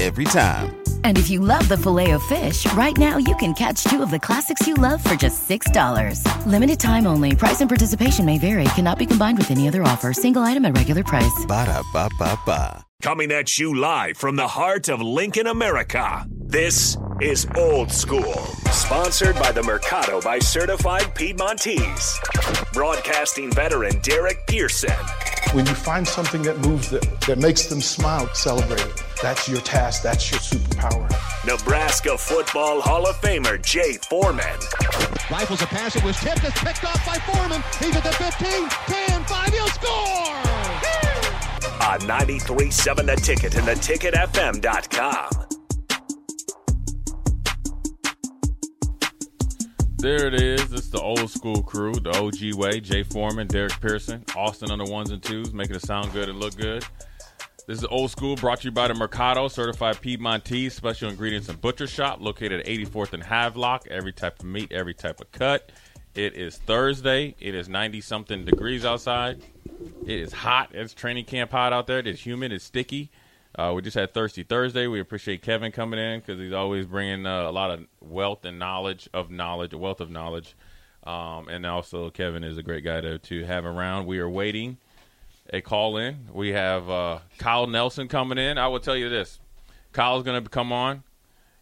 Every time. And if you love the Filet-O-Fish, right now you can catch two of the classics you love for just $6. Limited time only. Price and participation may vary. Cannot be combined with any other offer. Single item at regular price. Ba da ba ba ba. Coming at you live from the heart of Lincoln, America. This is Old School, sponsored by the Mercado by Certified Piedmontese. Broadcasting veteran Derek Pearson. When you find something that moves them, that makes them smile, celebrate it. That's your task, that's your superpower. Nebraska Football Hall of Famer Jay Foreman. Rifles a pass, it was tipped, it's picked off by Foreman. He's at the 15, 10, 5, he'll score! On 93.7 The Ticket and theticketfm.com. There it is. It's the old school crew, the OG way. Jay Foreman, Derek Pearson, Austin on the ones and twos, making it sound good and look good. This is old school, brought to you by the Mercado, certified Piedmontese, special ingredients and butcher shop, located at 84th and Havelock. Every type of meat, every type of cut. It is Thursday. It is 90 something degrees outside. It is hot. It's training camp hot out there. It is humid. It's sticky. Uh, we just had Thirsty Thursday. We appreciate Kevin coming in because he's always bringing uh, a lot of wealth and knowledge of knowledge, a wealth of knowledge. Um, and also, Kevin is a great guy to, to have around. We are waiting a call in. We have uh, Kyle Nelson coming in. I will tell you this Kyle's going to come on.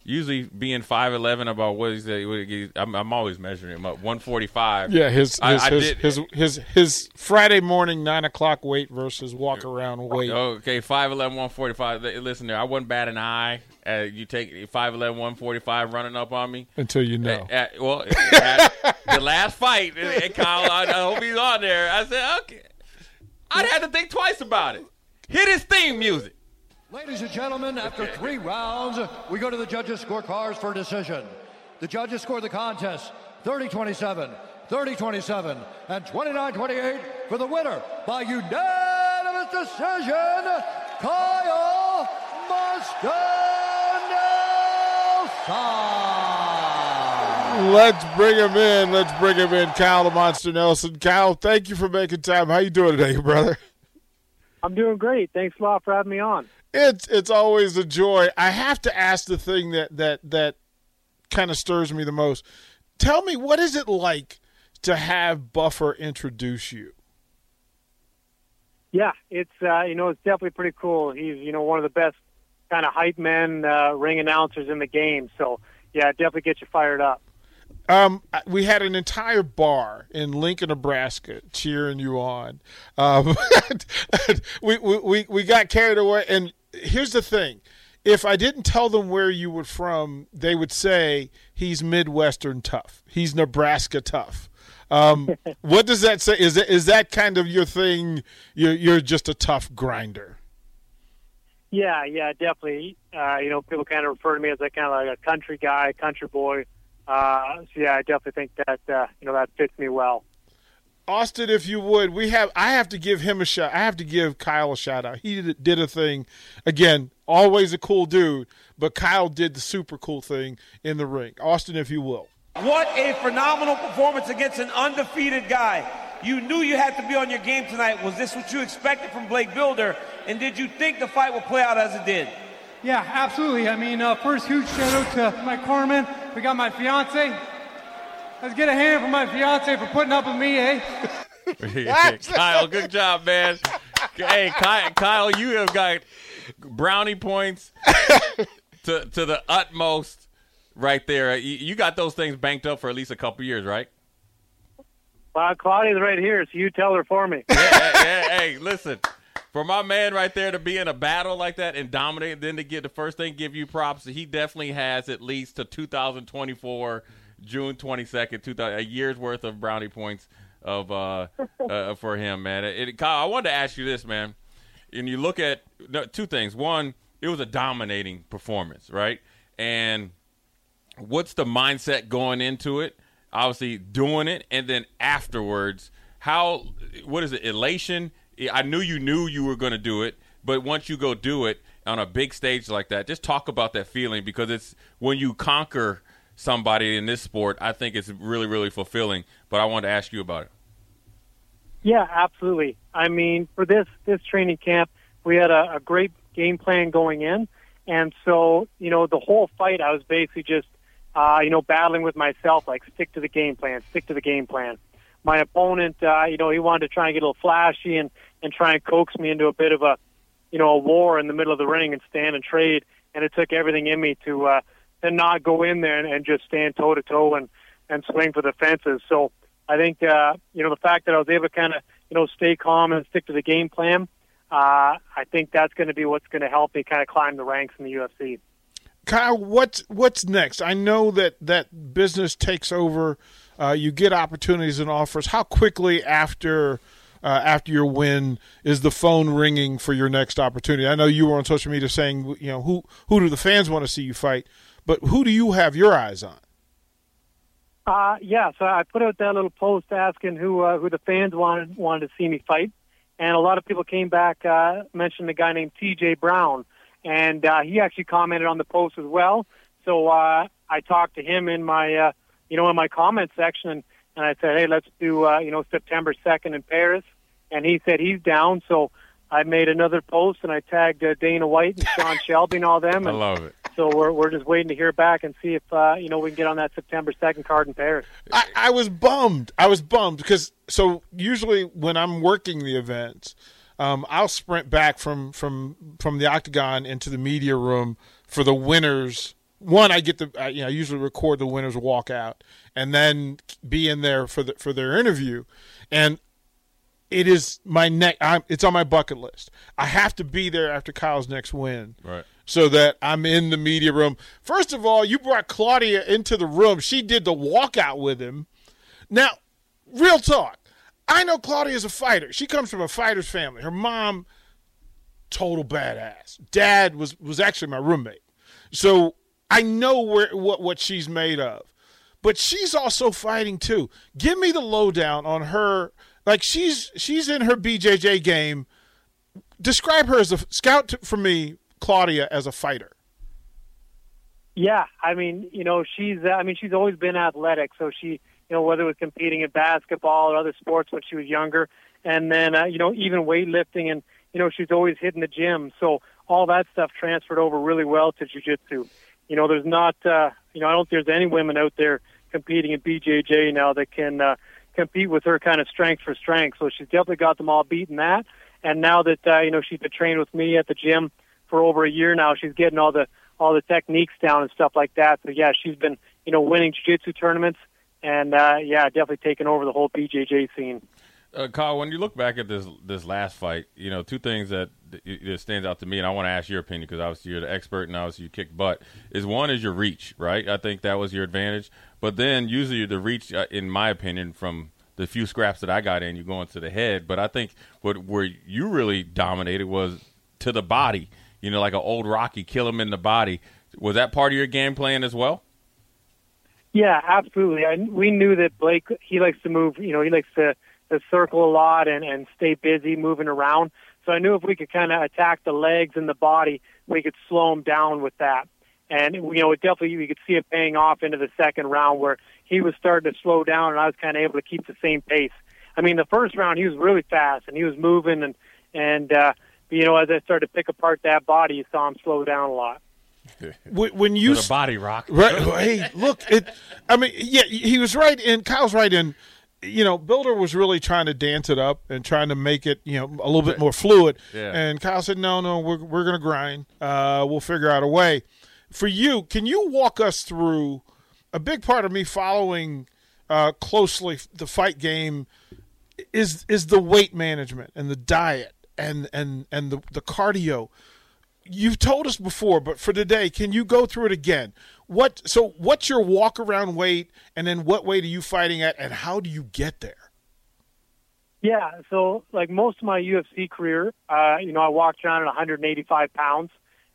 Usually being five eleven, about what is that? I'm, I'm always measuring him up. One forty five. Yeah, his his, I- I his, did- his his his Friday morning nine o'clock weight versus walk around weight. Okay, 5'11", 145. Li- Listen there, I wouldn't bat an eye. Uh, you take 5'11", 145 running up on me. Until you know. At- at- well, at the last fight, and Kyle, I, I hope he's on there. I said, okay. I'd have to think twice about it. Hit his theme music. Ladies and gentlemen, after three rounds, we go to the judges' scorecards for a decision. The judges score the contest 30 27, 30 27, and 29 28 for the winner by unanimous decision, Kyle Nelson. Let's bring him in. Let's bring him in. Kyle the Monster Nelson. Kyle, thank you for making time. How you doing today, brother? I'm doing great. Thanks a lot for having me on. It's it's always a joy. I have to ask the thing that that that kind of stirs me the most. Tell me, what is it like to have Buffer introduce you? Yeah, it's uh, you know it's definitely pretty cool. He's you know one of the best kind of hype men, uh, ring announcers in the game. So yeah, it definitely gets you fired up. Um, we had an entire bar in Lincoln, Nebraska, cheering you on. Um, we, we we got carried away, and here's the thing: if I didn't tell them where you were from, they would say he's Midwestern tough. He's Nebraska tough. Um, what does that say? Is that is that kind of your thing? You're you're just a tough grinder. Yeah, yeah, definitely. Uh, you know, people kind of refer to me as a kind of like a country guy, country boy. Uh, so yeah, I definitely think that uh, you know that fits me well. Austin, if you would, we have. I have to give him a shout. I have to give Kyle a shout out. He did, did a thing. Again, always a cool dude, but Kyle did the super cool thing in the ring. Austin, if you will. What a phenomenal performance against an undefeated guy. You knew you had to be on your game tonight. Was this what you expected from Blake Bilder? And did you think the fight would play out as it did? Yeah, absolutely. I mean, uh, first huge shout out to my Carmen. We got my fiance. Let's get a hand for my fiance for putting up with me, eh? Kyle, good job, man. Hey, Kyle, Kyle, you have got brownie points to to the utmost right there. You, you got those things banked up for at least a couple years, right? Well, Claudia's right here, so you tell her for me. Yeah, yeah, yeah, hey, listen. For my man right there to be in a battle like that and dominate, then to get the first thing, give you props. He definitely has at least to 2024, June 22nd, 2000, a year's worth of brownie points of uh, uh for him, man. It, Kyle, I wanted to ask you this, man. And you look at no, two things. One, it was a dominating performance, right? And what's the mindset going into it? Obviously, doing it, and then afterwards, how? What is it? Elation. I knew you knew you were going to do it, but once you go do it on a big stage like that, just talk about that feeling because it's when you conquer somebody in this sport. I think it's really, really fulfilling. But I wanted to ask you about it. Yeah, absolutely. I mean, for this this training camp, we had a, a great game plan going in, and so you know the whole fight, I was basically just uh, you know battling with myself, like stick to the game plan, stick to the game plan. My opponent, uh, you know, he wanted to try and get a little flashy and and try and coax me into a bit of a you know a war in the middle of the ring and stand and trade, and it took everything in me to uh, to not go in there and, and just stand toe to toe and and swing for the fences. So I think uh, you know the fact that I was able to kind of you know stay calm and stick to the game plan. Uh, I think that's going to be what's going to help me kind of climb the ranks in the UFC. Kyle, what's what's next? I know that that business takes over. Uh, you get opportunities and offers. How quickly after uh, after your win is the phone ringing for your next opportunity? I know you were on social media saying, you know, who who do the fans want to see you fight, but who do you have your eyes on? Uh, yeah, so I put out that little post asking who uh, who the fans wanted wanted to see me fight, and a lot of people came back uh, mentioned a guy named T.J. Brown, and uh, he actually commented on the post as well. So uh, I talked to him in my uh, you know in my comment section, and, and I said, hey, let's do uh, you know September second in Paris, and he said he's down. So I made another post and I tagged uh, Dana White and Sean Shelby and all them. And, I love it. So we're we're just waiting to hear back and see if uh, you know we can get on that September second card in Paris. I, I was bummed. I was bummed because so usually when I'm working the events, um, I'll sprint back from from from the octagon into the media room for the winners. One, I get the I, you know I usually record the winners walk out and then be in there for the for their interview, and it is my neck. It's on my bucket list. I have to be there after Kyle's next win. Right so that I'm in the media room. First of all, you brought Claudia into the room. She did the walkout with him. Now, real talk. I know Claudia is a fighter. She comes from a fighter's family. Her mom, total badass. Dad was was actually my roommate. So I know where what what she's made of. But she's also fighting too. Give me the lowdown on her. Like she's she's in her BJJ game. Describe her as a scout for me Claudia as a fighter? Yeah, I mean, you know, she's uh, I mean, she's always been athletic, so she, you know, whether it was competing in basketball or other sports when she was younger, and then uh, you know, even weightlifting and you know, she's always hitting the gym. So all that stuff transferred over really well to jiu-jitsu. You know, there's not uh, you know, I don't think there's any women out there competing in BJJ now that can uh, compete with her kind of strength for strength. So she's definitely got them all beaten that. And now that uh, you know she's been trained with me at the gym, for over a year now. She's getting all the all the techniques down and stuff like that. So yeah, she's been you know winning jiu-jitsu tournaments and uh, yeah, definitely taking over the whole BJJ scene. Uh, Kyle, when you look back at this this last fight, you know two things that, that stands out to me, and I want to ask your opinion because obviously you're the expert and obviously you kick butt. Is one is your reach, right? I think that was your advantage, but then usually the reach, uh, in my opinion, from the few scraps that I got in, you go into the head. But I think what where you really dominated was to the body you know, like an old Rocky, kill him in the body. Was that part of your game plan as well? Yeah, absolutely. I, we knew that Blake he likes to move. You know, he likes to, to circle a lot and and stay busy, moving around. So I knew if we could kind of attack the legs and the body, we could slow him down with that. And you know, it definitely we could see it paying off into the second round where he was starting to slow down, and I was kind of able to keep the same pace. I mean, the first round he was really fast and he was moving and and uh, you know as I started to pick apart that body, you saw him slow down a lot. When when you With a body rock. Right. hey, look. It. I mean, yeah, he was right. And Kyle's right. In you know, Bilder was really trying to dance it up and trying to make it you know a little bit more fluid. Yeah. And Kyle said, "No, no, we're we're going to grind. Uh, we'll figure out a way." For you, can you walk us through a big part of me following uh, closely the fight game is is the weight management and the diet and and and the the cardio you've told us before, but for today, can you go through it again? What so what's your walk around weight, and then what weight are you fighting at, and how do you get there? Yeah, so like most of my UFC career, uh, you know, I walked around at 185 pounds,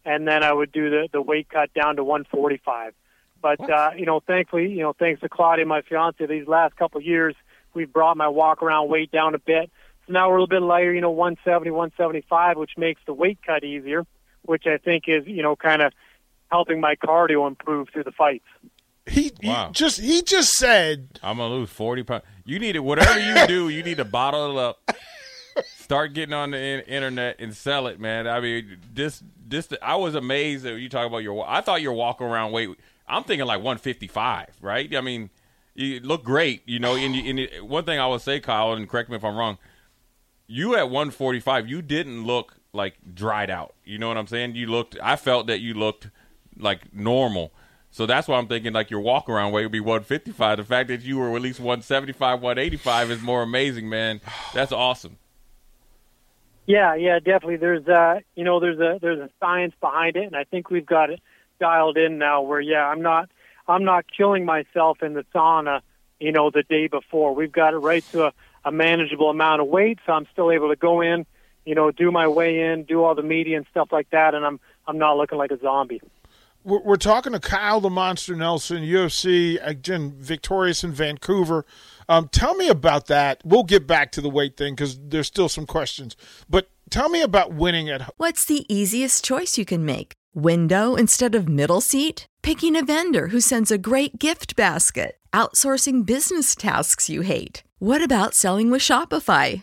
and then I would do the the weight cut down to 145. But uh, you know, thankfully, you know, thanks to Claudia, my fiance, these last couple of years, we've brought my walk around weight down a bit. So now we're a little bit lighter, you know, 170, 175, which makes the weight cut easier, which I think is, you know, kind of helping my cardio improve through the fights. He, Wow. he just he just said I'm gonna lose forty pounds. You need it. Whatever you do, you need to bottle it up. Start getting on the in- internet and sell it, man. I mean, this this I was amazed that you talk about your. I thought your walk around weight. I'm thinking like 155, right? I mean, you look great, you know. And, you, and it, one thing I will say, Kyle, and correct me if I'm wrong. You at 145, you didn't look like dried out. You know what I'm saying? You looked. I felt that you looked like normal. So that's why I'm thinking like your walk around weight would be 155. The fact that you were at least 175, 185 is more amazing, man. That's awesome. Yeah, yeah, definitely. There's uh you know, there's a there's a science behind it and I think we've got it dialed in now where yeah, I'm not I'm not killing myself in the sauna, you know, the day before. We've got it right to a, a manageable amount of weight, so I'm still able to go in, you know, do my way in, do all the media and stuff like that and I'm I'm not looking like a zombie. we're, we're talking to Kyle the Monster Nelson, UFC, again victorious in Vancouver. Um, tell me about that. We'll get back to the weight thing because there's still some questions. But tell me about winning at What's the easiest choice you can make? Window instead of middle seat? Picking a vendor who sends a great gift basket? Outsourcing business tasks you hate? What about selling with Shopify?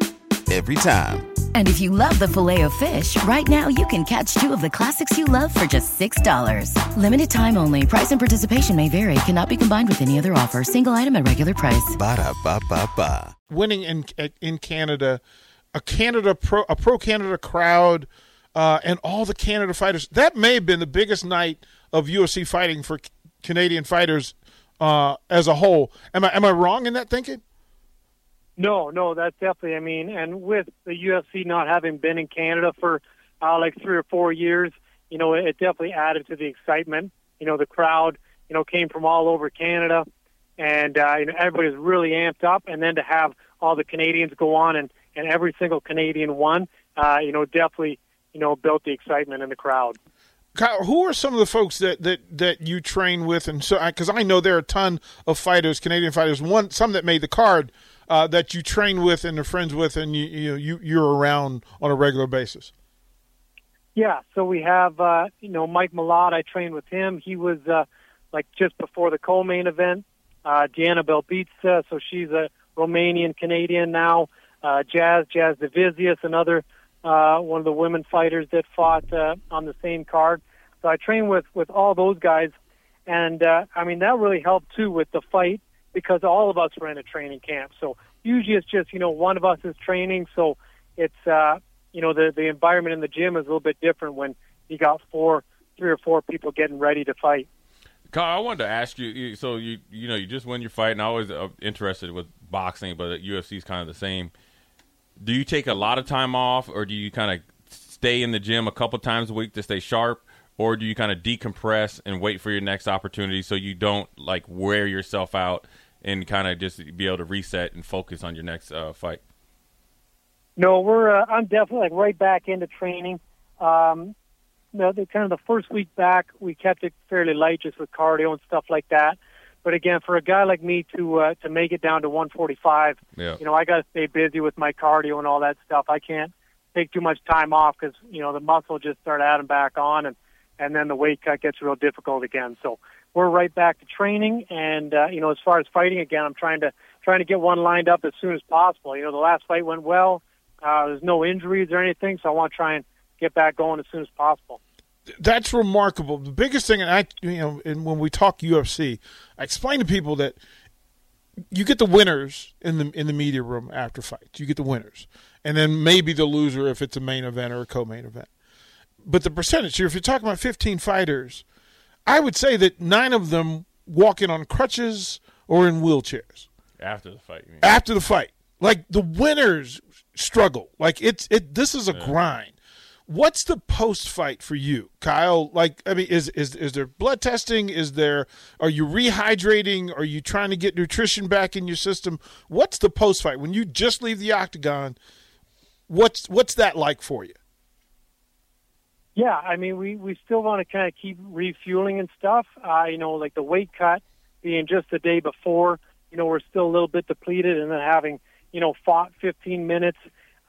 Every time. And if you love the Filet-O-Fish, right now you can catch two of the classics you love for just $6. Limited time only. Price and participation may vary. Cannot be combined with any other offer. Single item at regular price. Ba-da-ba-ba-ba. winning in in Canada, a Canada pro a pro Canada crowd, uh, and all the Canada fighters. That may have been the biggest night of UFC fighting for Canadian fighters uh, as a whole. Am I am I wrong in that thinking? No, no, that's definitely. I mean, and with the UFC not having been in Canada for uh, like three or four years, you know, it definitely added to the excitement. You know, the crowd, you know, came from all over Canada, and uh, you know, everybody was really amped up. And then to have all the Canadians go on and and every single Canadian won, uh, you know, definitely, you know, built the excitement in the crowd. Kyle, who are some of the folks that, that, that you train with, and so because I know there are a ton of fighters, Canadian fighters, one some that made the card uh, that you train with and are friends with, and you you you you're around on a regular basis. Yeah, so we have uh, you know Mike Malott. I trained with him. He was uh, like just before the co-main event. Uh, Diana Belbita, so she's a Romanian Canadian now. Uh, Jazz Jasudavicius, another uh, one of the women fighters that fought uh, on the same card. So I trained with with all those guys, and uh, I mean that really helped too with the fight because all of us were in a training camp. So usually it's just you know one of us is training, so it's uh, you know the the environment in the gym is a little bit different when you got four, three or four people getting ready to fight. Kyle, I wanted to ask you. So you you know you just win your fight, and I always uh, interested with boxing, but UFC is kind of the same. Do you take a lot of time off, or do you kind of stay in the gym a couple times a week to stay sharp, or do you kind of decompress and wait for your next opportunity so you don't like wear yourself out and kind of just be able to reset and focus on your next uh, fight? No, we're. Uh, I'm definitely like right back into training. Um, you know, the kind of the first week back, we kept it fairly light, just with cardio and stuff like that. But again, for a guy like me to uh, to make it down to 145, yeah. you know, I got to stay busy with my cardio and all that stuff. I can't take too much time off because you know the muscle just start adding back on, and and then the weight cut gets real difficult again. So we're right back to training, and uh, you know, as far as fighting again, I'm trying to trying to get one lined up as soon as possible. You know, the last fight went well. Uh, there's no injuries or anything, so I want to try and get back going as soon as possible. That's remarkable. The biggest thing, and I, you know, and when we talk UFC, I explain to people that you get the winners in the in the media room after fights. You get the winners, and then maybe the loser if it's a main event or a co-main event. But the percentage here, if you're talking about 15 fighters, I would say that nine of them walk in on crutches or in wheelchairs after the fight. After the fight, like the winners struggle. Like it's it. This is a yeah. grind. What's the post fight for you, Kyle? Like, I mean, is is is there blood testing? Is there are you rehydrating? Are you trying to get nutrition back in your system? What's the post fight when you just leave the octagon? What's what's that like for you? Yeah, I mean, we we still want to kind of keep refueling and stuff. Uh, you know, like the weight cut being just the day before. You know, we're still a little bit depleted, and then having you know, fought 15 minutes,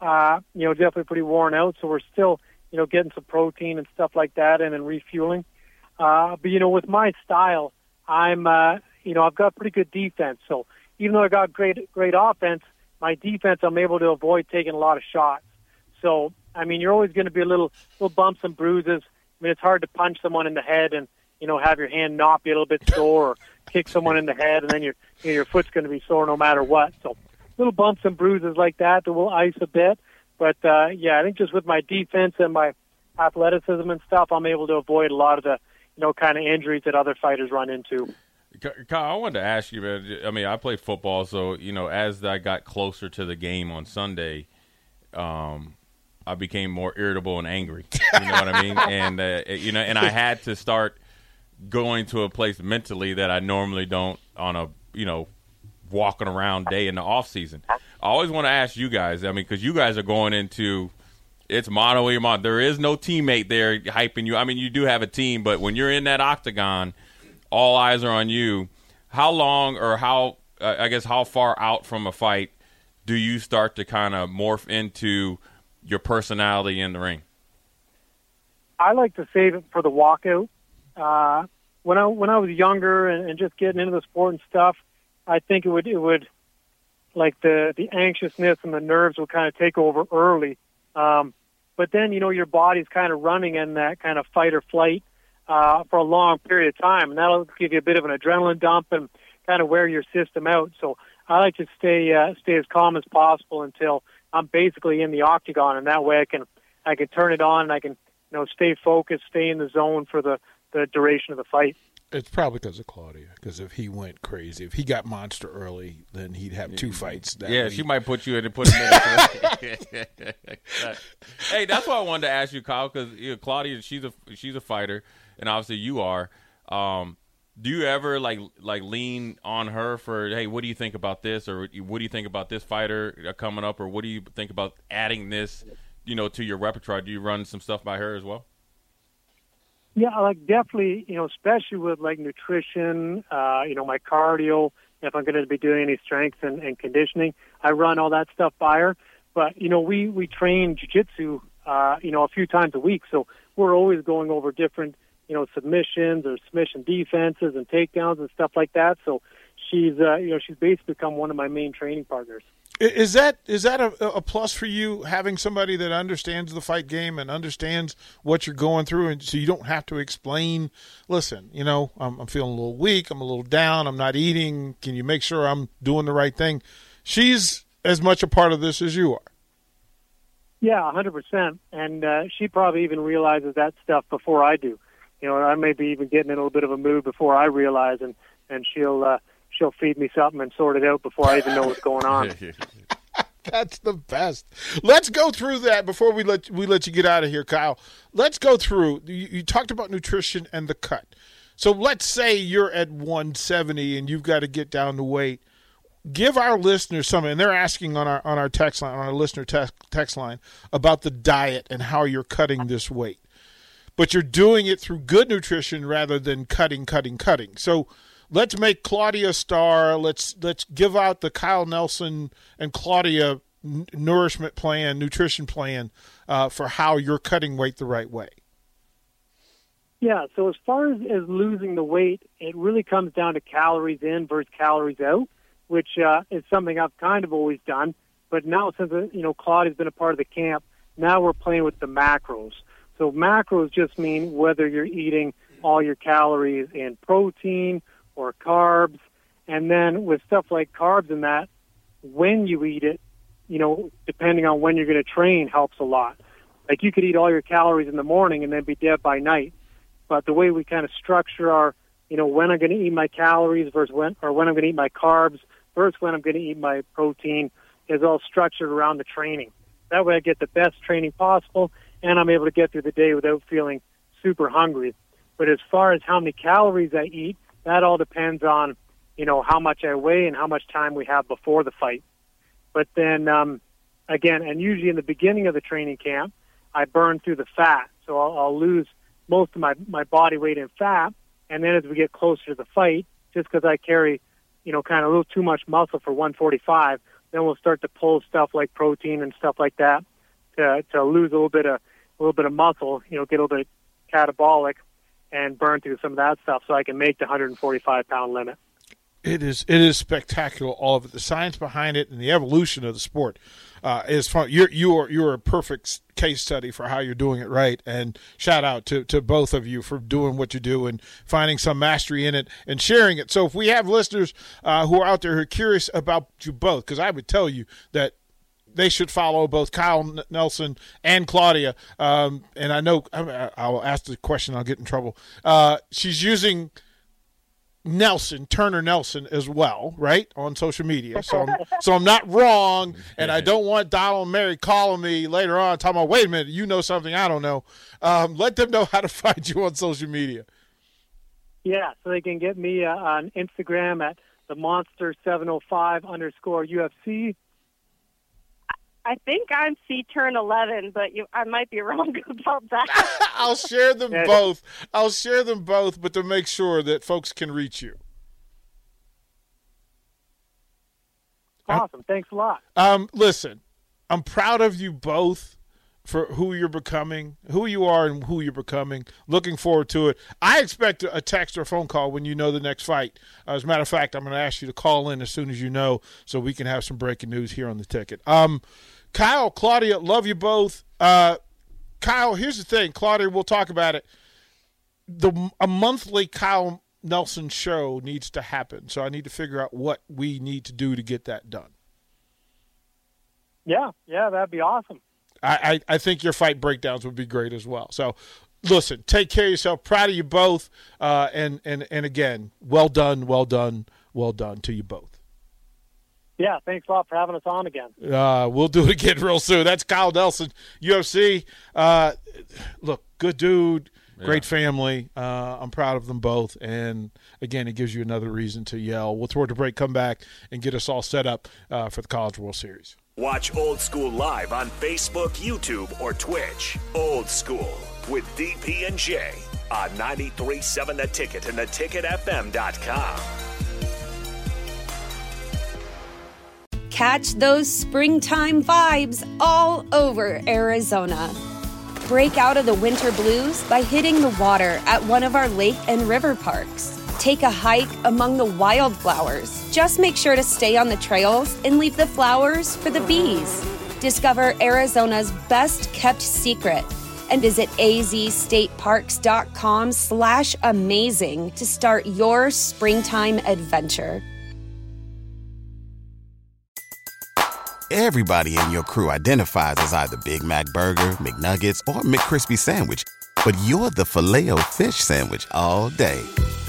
uh, you know, definitely pretty worn out. So we're still, you know, getting some protein and stuff like that and then refueling. Uh, but, you know, with my style, I'm, uh, you know, I've got pretty good defense. So even though I got great, great offense, my defense, I'm able to avoid taking a lot of shots. So, I mean, you're always going to be a little, little bumps and bruises. I mean, it's hard to punch someone in the head and, you know, have your hand not be a little bit sore or kick someone in the head and then your, you know, your foot's going to be sore no matter what. So little bumps and bruises like that that will ice a bit. But uh, yeah, I think just with my defense and my athleticism and stuff, I'm able to avoid a lot of the you know kind of injuries that other fighters run into. Kyle, I wanted to ask you, man. I mean, I played football, so you know, as I got closer to the game on Sunday, um, I became more irritable and angry. You know what I mean? And uh, you know, and I had to start going to a place mentally that I normally don't on a you know walking around day in the off season. I always want to ask you guys. I mean, because you guys are going into it's mono your mono. There is no teammate there hyping you. I mean, you do have a team, but when you're in that octagon, all eyes are on you. How long or how uh, I guess how far out from a fight do you start to kind of morph into your personality in the ring? I like to save it for the walkout. Uh, when I when I was younger and, and just getting into the sport and stuff, I think it would it would like the the anxiousness and the nerves will kind of take over early. Um, but then you know your body's kind of running in that kind of fight or flight uh, for a long period of time, and that'll give you a bit of an adrenaline dump and kind of wear your system out. So I like to stay uh, stay as calm as possible until I'm basically in the octagon, and that way I can I can turn it on and I can you know stay focused, stay in the zone for the the duration of the fight. It's probably because of Claudia. Because if he went crazy, if he got monster early, then he'd have two fights. yeah, week. she might put you in and put him in. hey, that's why I wanted to ask you, Kyle, because you know, Claudia, she's a she's a fighter, and obviously you are. Um, do you ever like like lean on her for hey, what do you think about this, or what do you think about this fighter coming up, or what do you think about adding this, you know, to your repertoire? Do you run some stuff by her as well? Yeah, like definitely, you know, especially with like nutrition, uh, you know, my cardio, if I'm going to be doing any strength and, and conditioning, I run all that stuff by her. But, you know, we, we train jujitsu, uh, you know, a few times a week. So we're always going over different, you know, submissions or submission defenses and takedowns and stuff like that. So she's, uh, you know, she's basically become one of my main training partners. Is that is that a, a plus for you having somebody that understands the fight game and understands what you're going through, and so you don't have to explain? Listen, you know, I'm, I'm feeling a little weak. I'm a little down. I'm not eating. Can you make sure I'm doing the right thing? She's as much a part of this as you are. Yeah, a hundred percent. And uh, she probably even realizes that stuff before I do. You know, I may be even getting in a little bit of a mood before I realize, and and she'll uh, she'll feed me something and sort it out before I even know what's going on. That's the best. Let's go through that before we let we let you get out of here, Kyle. Let's go through. You, you talked about nutrition and the cut. So let's say you're at 170 and you've got to get down to weight give our listeners something and they're asking on our on our text line on our listener text, text line about the diet and how you're cutting this weight but you're doing it through good nutrition rather than cutting cutting cutting so let's make claudia a star let's let's give out the kyle nelson and claudia n- nourishment plan nutrition plan uh, for how you're cutting weight the right way yeah so as far as, as losing the weight it really comes down to calories in versus calories out which uh, is something I've kind of always done. But now, since uh, you know Claudia's been a part of the camp, now we're playing with the macros. So macros just mean whether you're eating all your calories in protein or carbs, and then with stuff like carbs and that, when you eat it, you know, depending on when you're going to train, helps a lot. Like you could eat all your calories in the morning and then be dead by night. But the way we kind of structure our, you know, when I'm going to eat my calories versus when, or when I'm going to eat my carbs versus when I'm going to eat my protein is all structured around the training. That way I get the best training possible and I'm able to get through the day without feeling super hungry. But as far as how many calories I eat, that all depends on, you know, how much I weigh and how much time we have before the fight. But then, um, again, and usually in the beginning of the training camp, I burn through the fat. So I'll, I'll lose most of my, my body weight in fat. And then as we get closer to the fight, just because I carry you know, kind of a little too much muscle for 145, then we'll start to pull stuff like protein and stuff like that to to lose a little bit of a little bit of muscle, you know, get a little bit catabolic and burn through some of that stuff so I can make the 145 pound limit. It is it is spectacular. All of it, the science behind it, and the evolution of the sport uh, is fun. You're you are you're a perfect case study for how you're doing it right. And shout out to to both of you for doing what you do and finding some mastery in it and sharing it. So if we have listeners uh, who are out there who are curious about you both, because I would tell you that they should follow both Kyle Nelson and Claudia. Um, and I know I, will ask the question. I'll get in trouble. Uh, she's using Nelson, Turner Nelson as well, right? On social media. So I'm, so I'm not wrong and I don't want Donald and Mary calling me later on talking about, wait a minute, you know something I don't know. Um, let them know how to find you on social media. Yeah, so they can get me uh, on Instagram at the monster 705 underscore UFC I think I'm C turn 11, but you, I might be wrong about that. I'll share them both. I'll share them both, but to make sure that folks can reach you. Awesome. Thanks a lot. Um, listen, I'm proud of you both for who you're becoming, who you are, and who you're becoming. Looking forward to it. I expect a text or phone call when you know the next fight. As a matter of fact, I'm going to ask you to call in as soon as you know, so we can have some breaking news here on the ticket. Um, Kyle, Claudia, love you both. Uh, Kyle, here's the thing, Claudia, we'll talk about it. The a monthly Kyle Nelson show needs to happen, so I need to figure out what we need to do to get that done. Yeah, yeah, that'd be awesome. I, I, I think your fight breakdowns would be great as well. So, listen, take care of yourself. Proud of you both, uh, and and and again, well done, well done, well done to you both. Yeah, thanks a lot for having us on again. Uh, we'll do it again real soon. That's Kyle Nelson, UFC. Uh, look, good dude, great family. Uh, I'm proud of them both. And again, it gives you another reason to yell. We'll toward the break, come back, and get us all set up uh, for the College World Series. Watch Old School live on Facebook, YouTube, or Twitch. Old School with DP and J on 93.7 The Ticket and theticketfm.com. Catch those springtime vibes all over Arizona. Break out of the winter blues by hitting the water at one of our lake and river parks take a hike among the wildflowers. Just make sure to stay on the trails and leave the flowers for the bees. Discover Arizona's best kept secret and visit azstateparks.com slash amazing to start your springtime adventure. Everybody in your crew identifies as either Big Mac Burger, McNuggets, or McCrispy Sandwich. But you're the Filet-O-Fish Sandwich all day.